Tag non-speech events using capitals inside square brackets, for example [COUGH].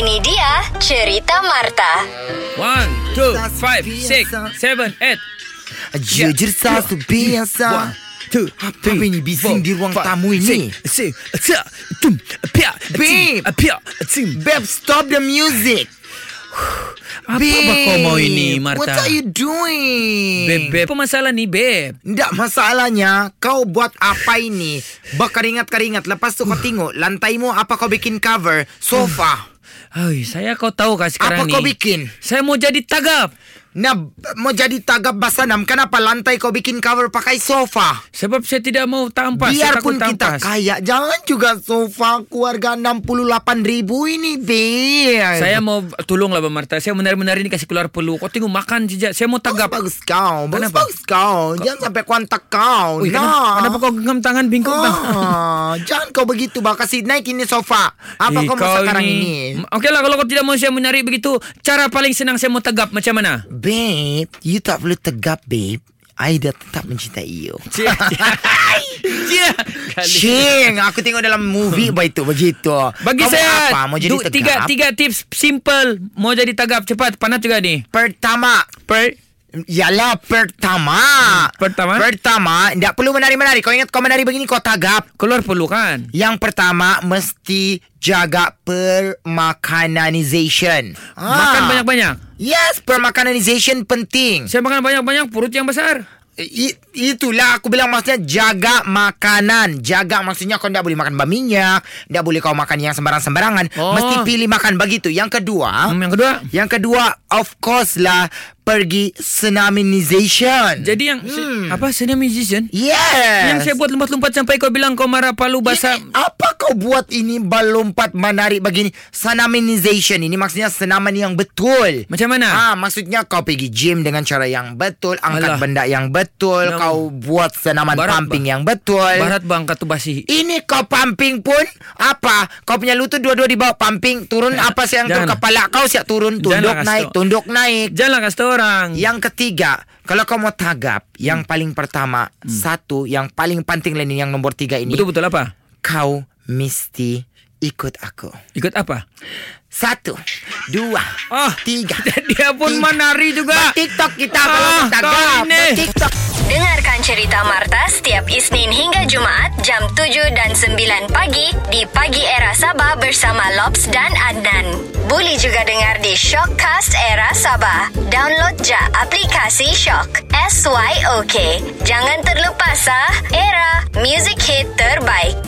Ini dia cerita Marta. One, two, five, six, seven, eight. Jujur satu biasa One, two, Apa ini bising di ruang tamu ini? Six, six, tum, pia, Babe. pia. Babe stop the music Apa ba kau mau ini, Marta? What are you doing? Beb, beb. Apa masalah ni, beb? Tidak masalahnya Kau buat apa ini Berkeringat-keringat Lepas tu kau tengok Lantaimu apa kau bikin cover Sofa Ay, saya kau tahu kah sekarang Apa ni? kau bikin? Saya mau jadi tagap. Nah Mau jadi tagap basanam Kenapa lantai kau bikin cover pakai sofa Sebab saya tidak mau tampas. saya Biarpun kita tampas. kaya Jangan juga sofa Keluarga 68 ribu ini Babe Saya mau tolonglah Bang Marta. Saya menari-menari ni kasih keluar peluh. Kau tengok makan jejak. Saya mau tagap. Bagus kau Bagus, Kenapa? bagus kau Jangan sampai kuantak kau Ui, Nah. kenapa, kenapa kau genggam tangan bingkok tangan? Ah, [LAUGHS] jangan kau begitu bah Kasih naik ini sofa Apa Eh, kau mau sekarang ini? Okey lah kalau kau tidak mau saya menari begitu Cara paling senang saya mau tegap macam mana? Babe You tak perlu tegap babe. I dah tetap mencintai you. [LAUGHS] Cing Aku tengok dalam movie [LAUGHS] Begitu begitu. Bagi Kau mau saya apa? Mau jadi du- tegap? tiga, tiga tips simple. Mau jadi tagap cepat Panas juga ni. Pertama. Per Yalah pertama. Pertama? Pertama Tak perlu menari-menari. Kau ingat kau menari begini Kau tagap. Keluar peluh kan? Yang pertama Mesti Jaga permakananization. Makan Ah. banyak-banyak? Yes Permakananization penting. Saya makan banyak-banyak Perut yang besar Itulah aku bilang maksudnya jaga makanan. Jaga maksudnya kau tidak boleh makan berminyak, tidak boleh kau makan yang sembarang-sembarangan. Oh. Mesti pilih makan begitu. Yang kedua, hmm, Yang kedua yang kedua of course lah pergi senaminization. Jadi yang hmm. Apa musician yes. Yang saya buat lompat-lompat Sampai kau bilang Kau marah palu basah apa kau buat ini balompat menarik begini? Senaminization ini maksudnya senaman yang betul. Macam mana? Ah, maksudnya kau pergi gym dengan cara yang betul, angkat Alah. benda yang betul, Nam- kau buat senaman Barat, pumping ba- yang betul. Barat bang katu basi Ini kau pumping pun apa? Kau punya lutut dua-dua di bawah pumping turun apa sih yang turun Jangan. kepala kau siap turun tunduk Janganlah naik kasih tunduk naik. Janganlah kasih tahu orang Yang ketiga, kalau kau mau tagap, yang paling pertama, satu, yang paling penting lain yang nomor tiga ini, Betul-betul apa? kau mesti ikut aku. Ikut apa? Satu, dua, Oh, tiga. [LAUGHS] Dia pun tiga. menari juga TikTok kita Ah, kalau ini. TikTok. Dengarkan cerita Marta setiap Isnin hingga Jumaat jam 7 dan 9 pagi di Pagi Era Sabah bersama Lobs dan Adnan. Boleh juga dengar di Shockcast Era Sabah. Download je aplikasi Shock. S-Y-O-K. Jangan terlepas ah. Era, music hit terbaik.